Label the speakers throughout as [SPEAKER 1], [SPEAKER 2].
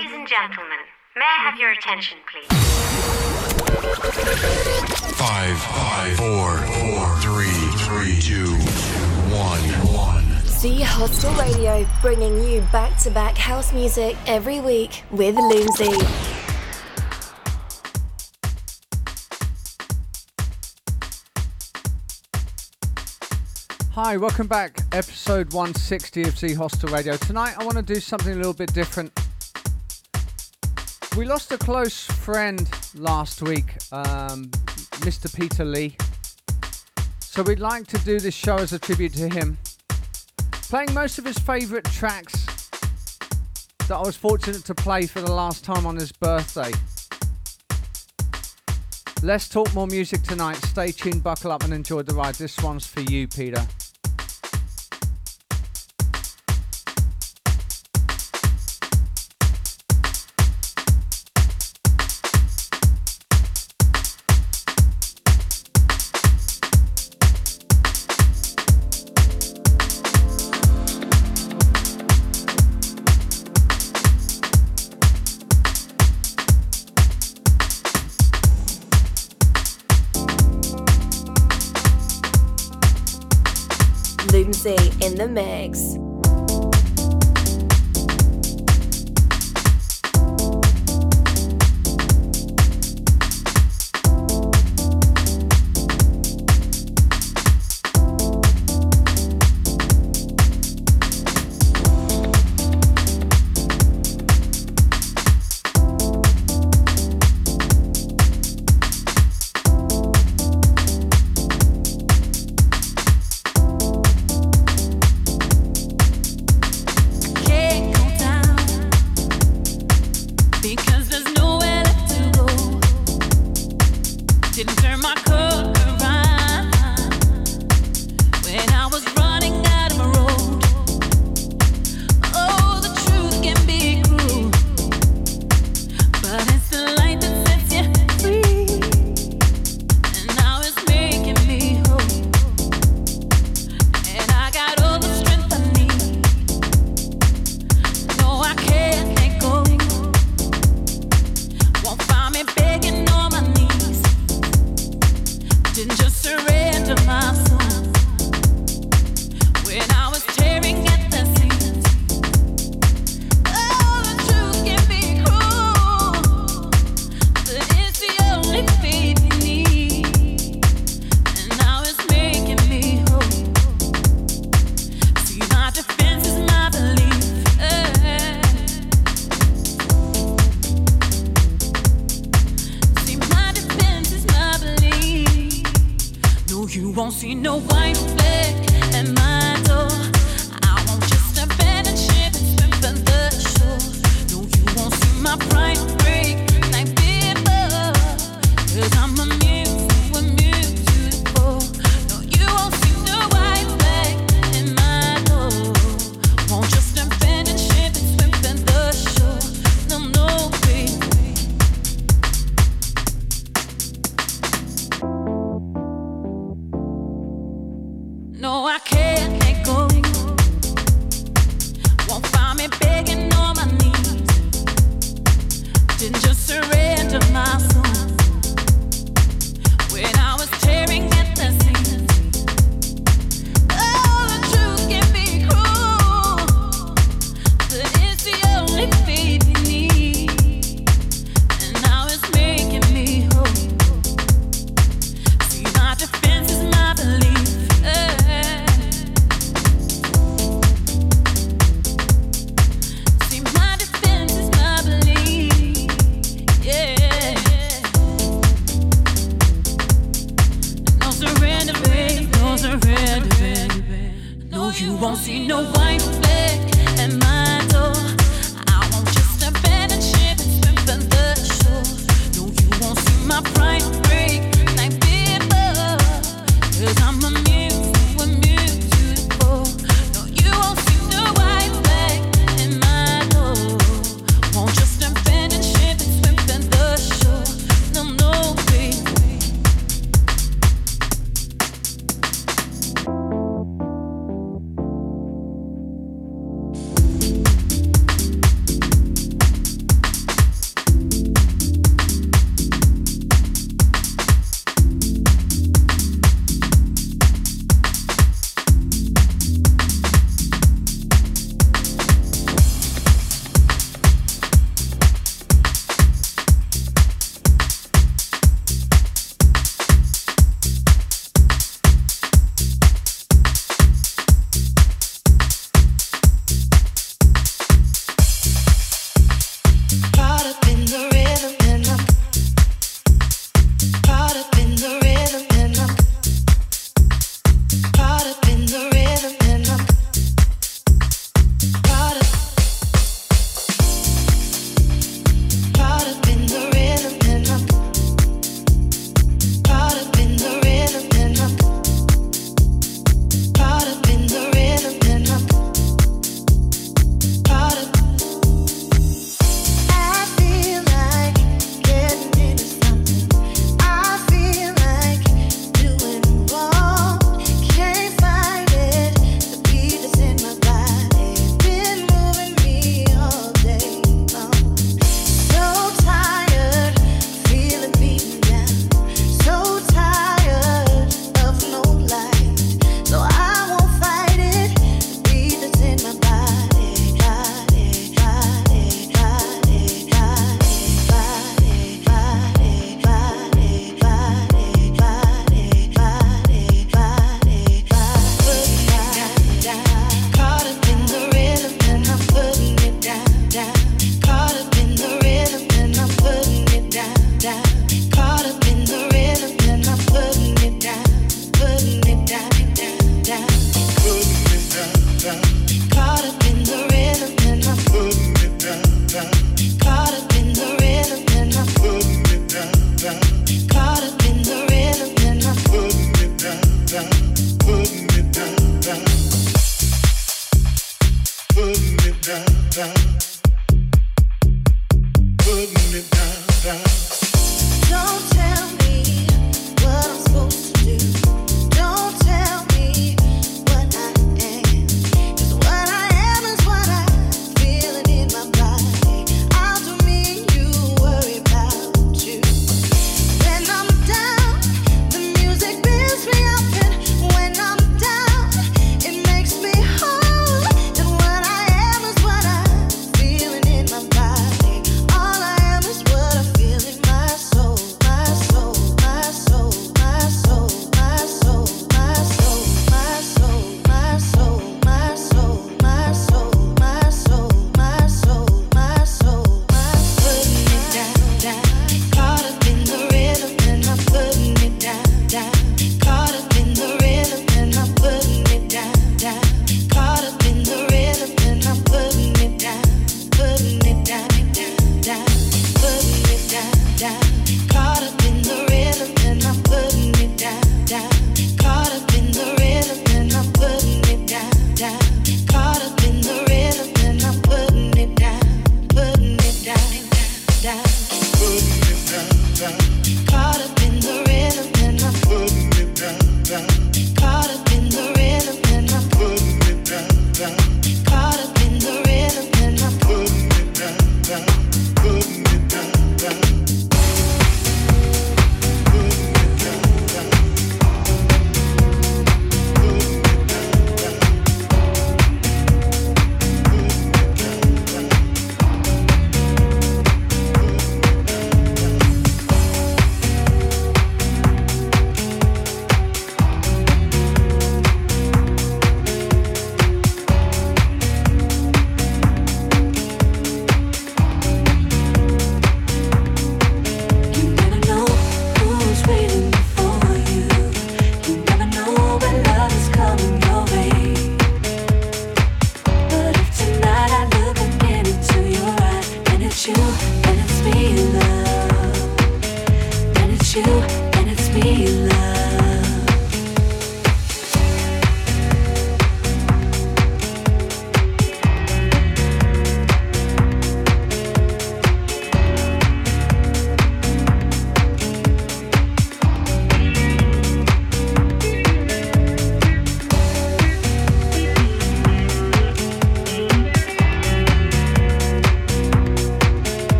[SPEAKER 1] Ladies and gentlemen, may I have your attention, please?
[SPEAKER 2] Five, five, four, four, three, three, two, one, one.
[SPEAKER 3] Z Hostel Radio, bringing you back to back house music every week with Loomsy.
[SPEAKER 4] Hi, welcome back. Episode 160 of Z Hostel Radio. Tonight I want to do something a little bit different. We lost a close friend last week, um, Mr. Peter Lee. So we'd like to do this show as a tribute to him. Playing most of his favourite tracks that I was fortunate to play for the last time on his birthday. Let's talk more music tonight. Stay tuned, buckle up, and enjoy the ride. This one's for you, Peter.
[SPEAKER 3] In the mix.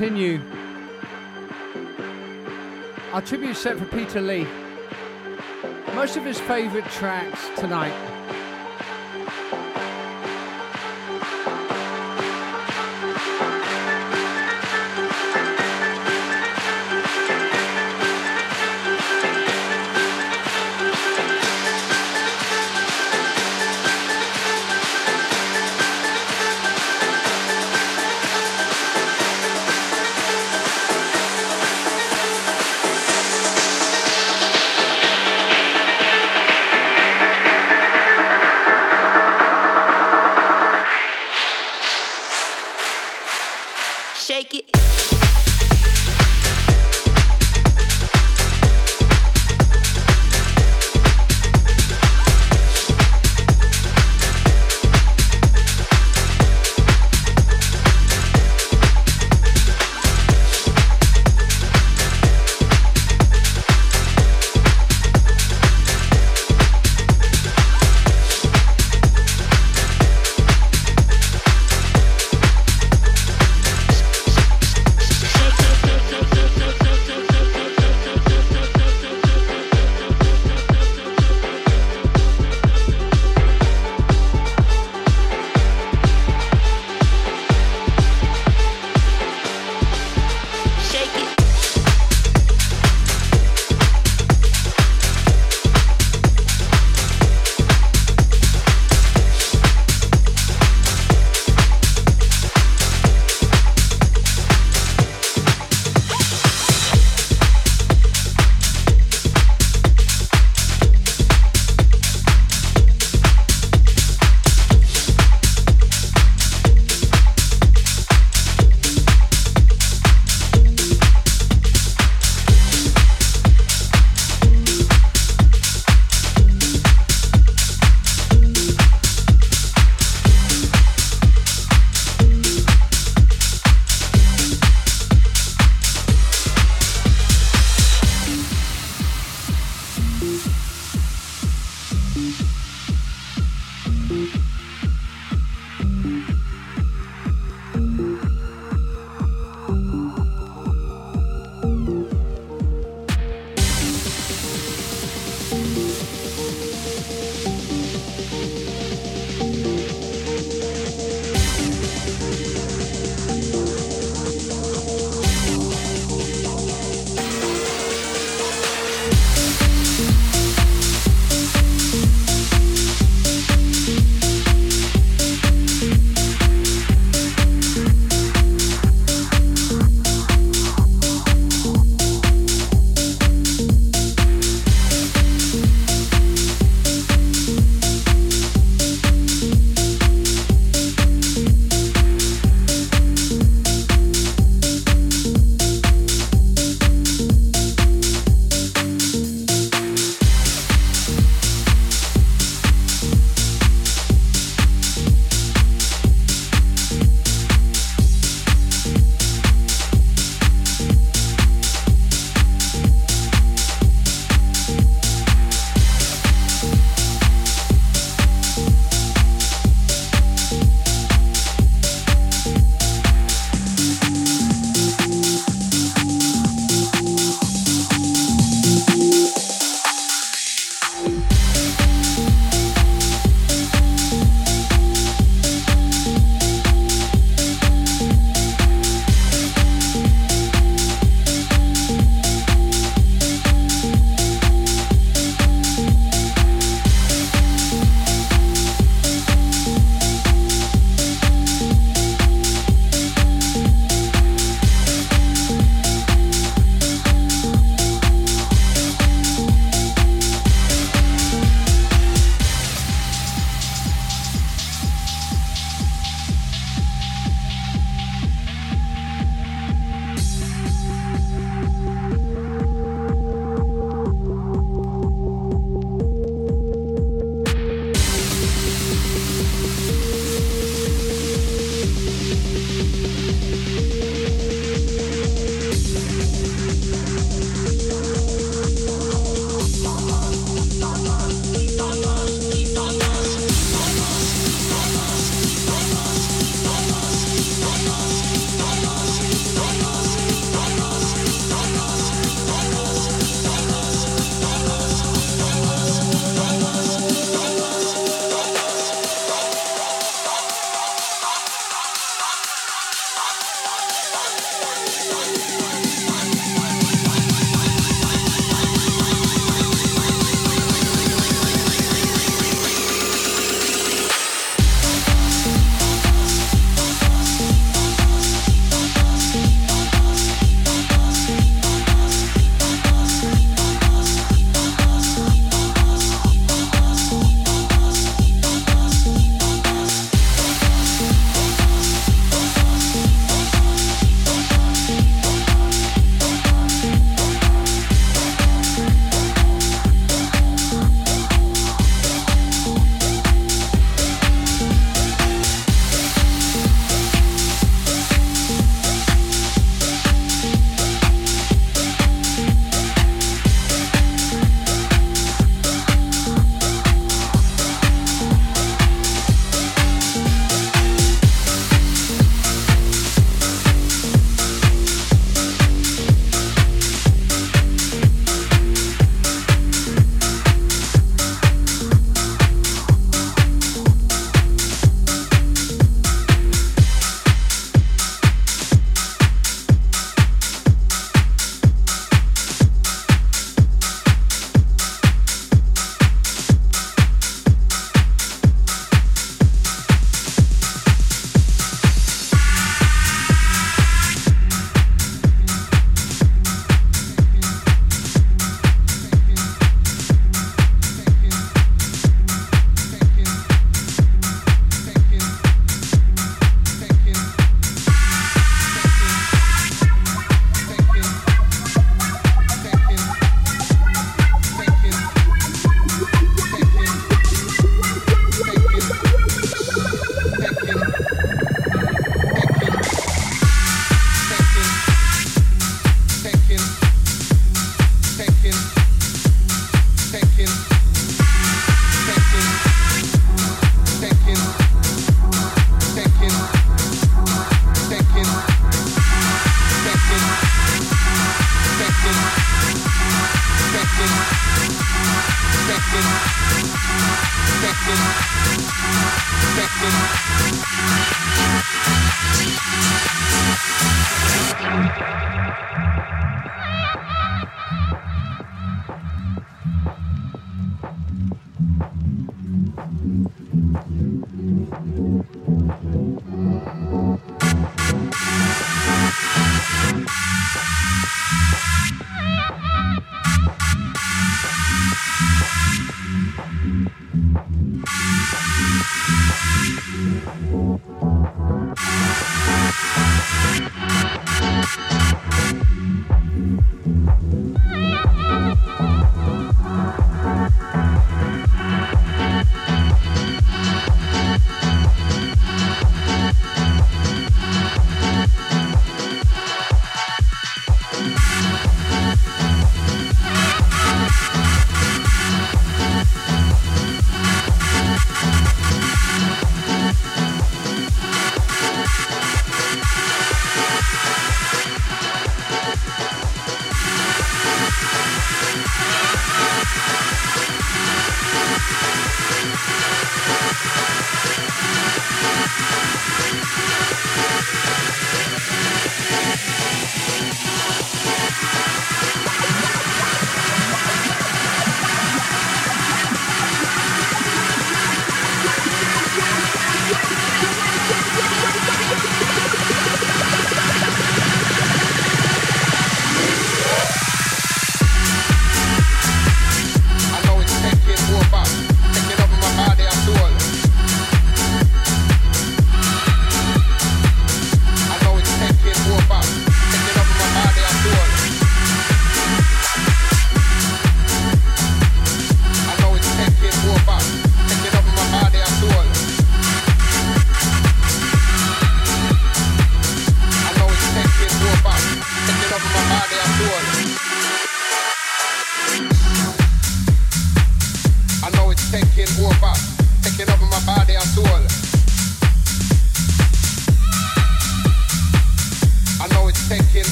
[SPEAKER 4] Continue our tribute set for Peter Lee. Most of his favourite tracks tonight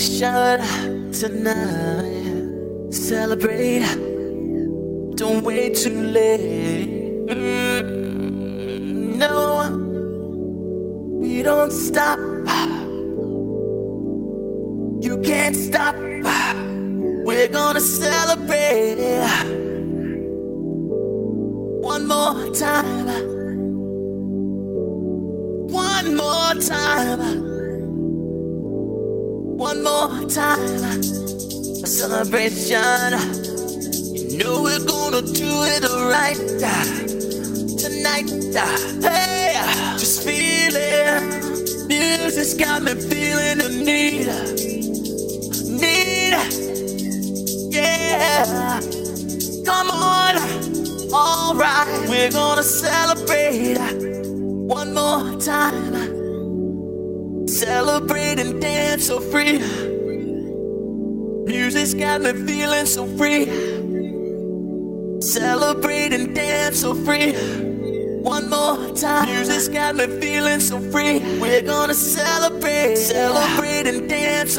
[SPEAKER 5] celebration tonight.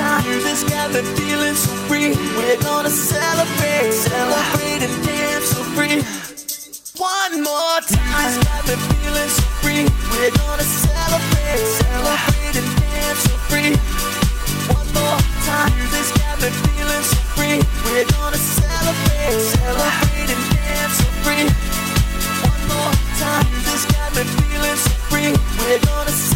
[SPEAKER 5] Music's got me feeling so free. We're gonna celebrate, celebrate and dance so free. One more time. Got me feeling so free. We're gonna celebrate, celebrate and dance so free. One more time, this me feeling so free. We're gonna celebrate, celebrate and dance so free. One more time, this me feeling so free. We're gonna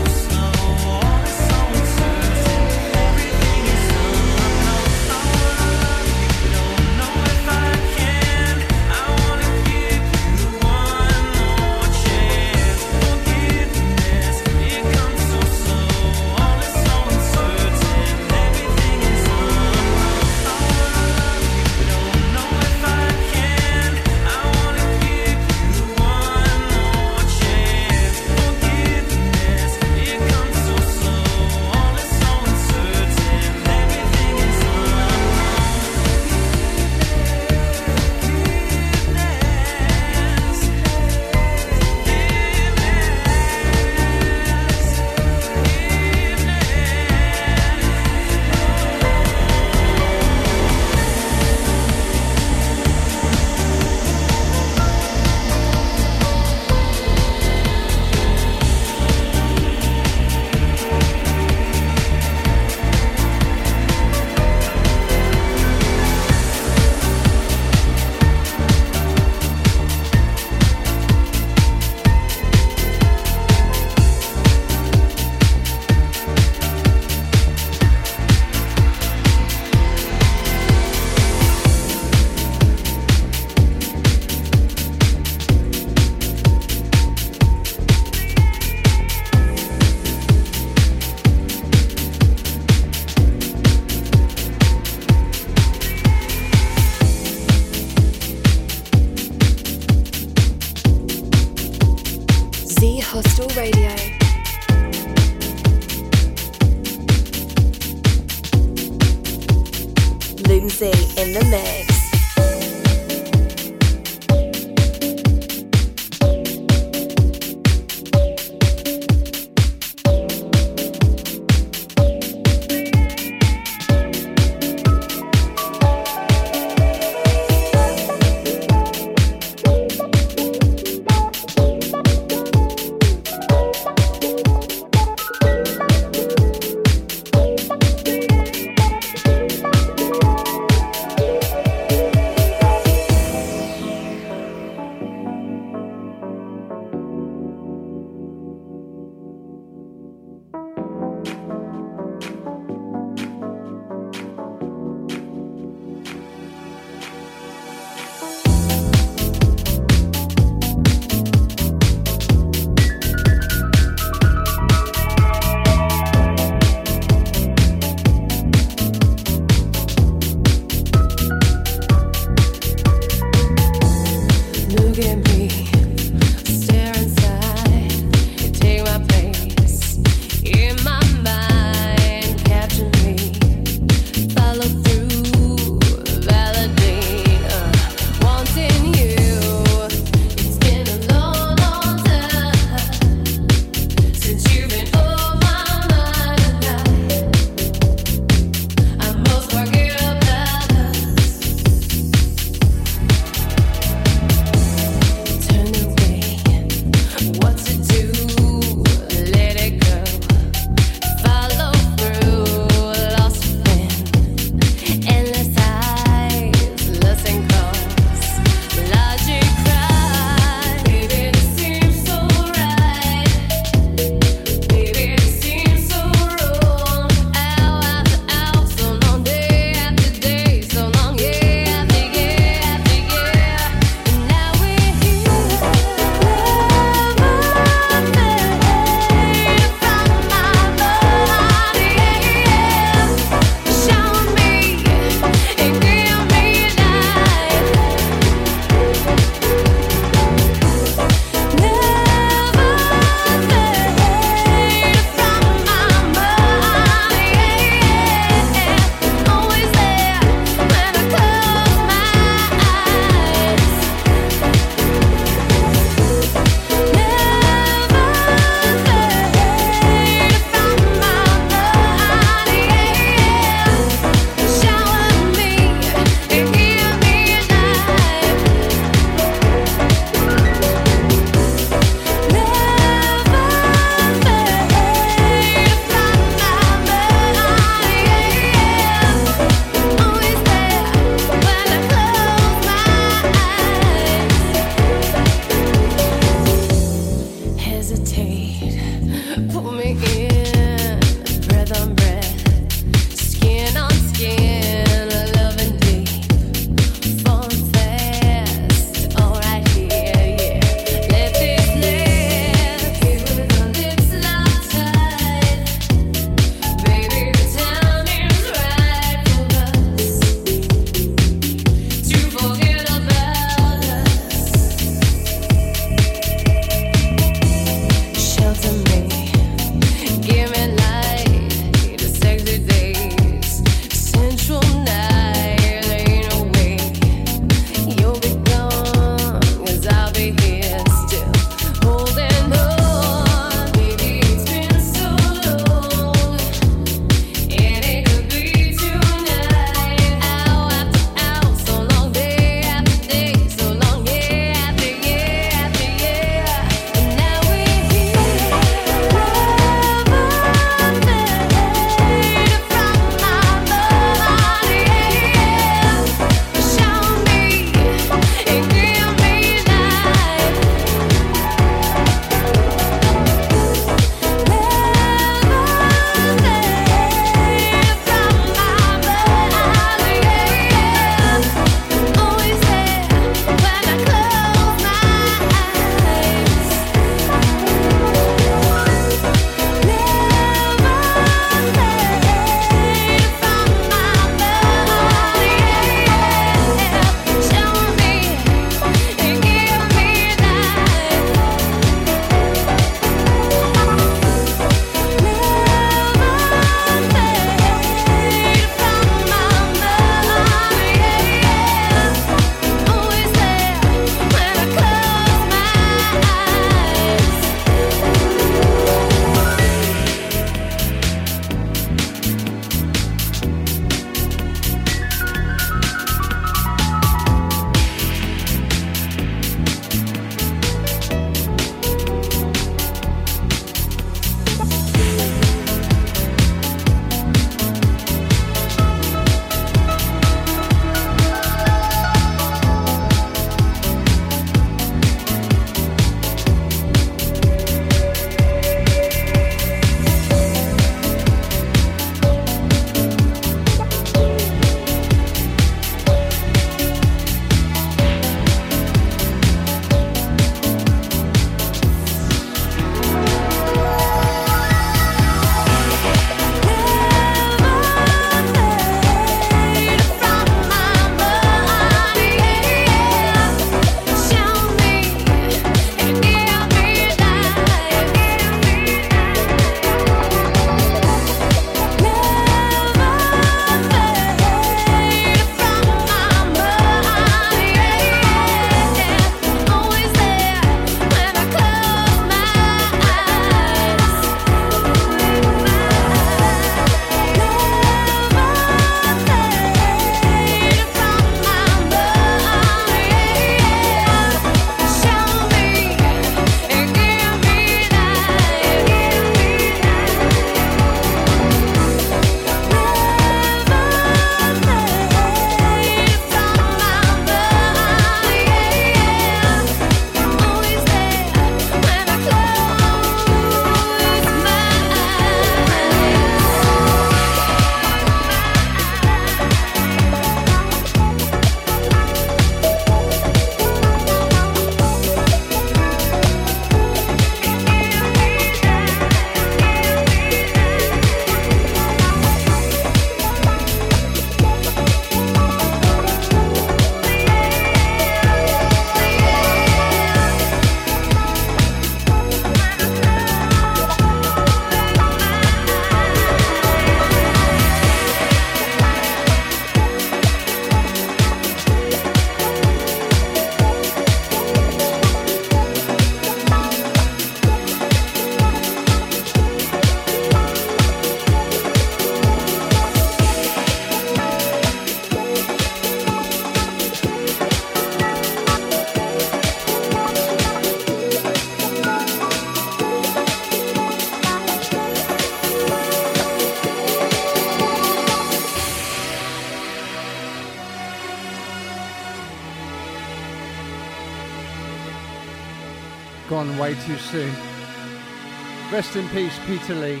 [SPEAKER 4] Rest in peace, Peter Lee.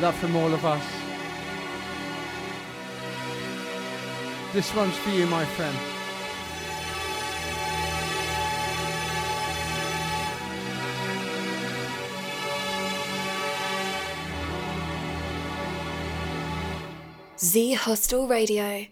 [SPEAKER 4] Love from all of us. This one's for you, my friend.
[SPEAKER 6] Z Hostel Radio.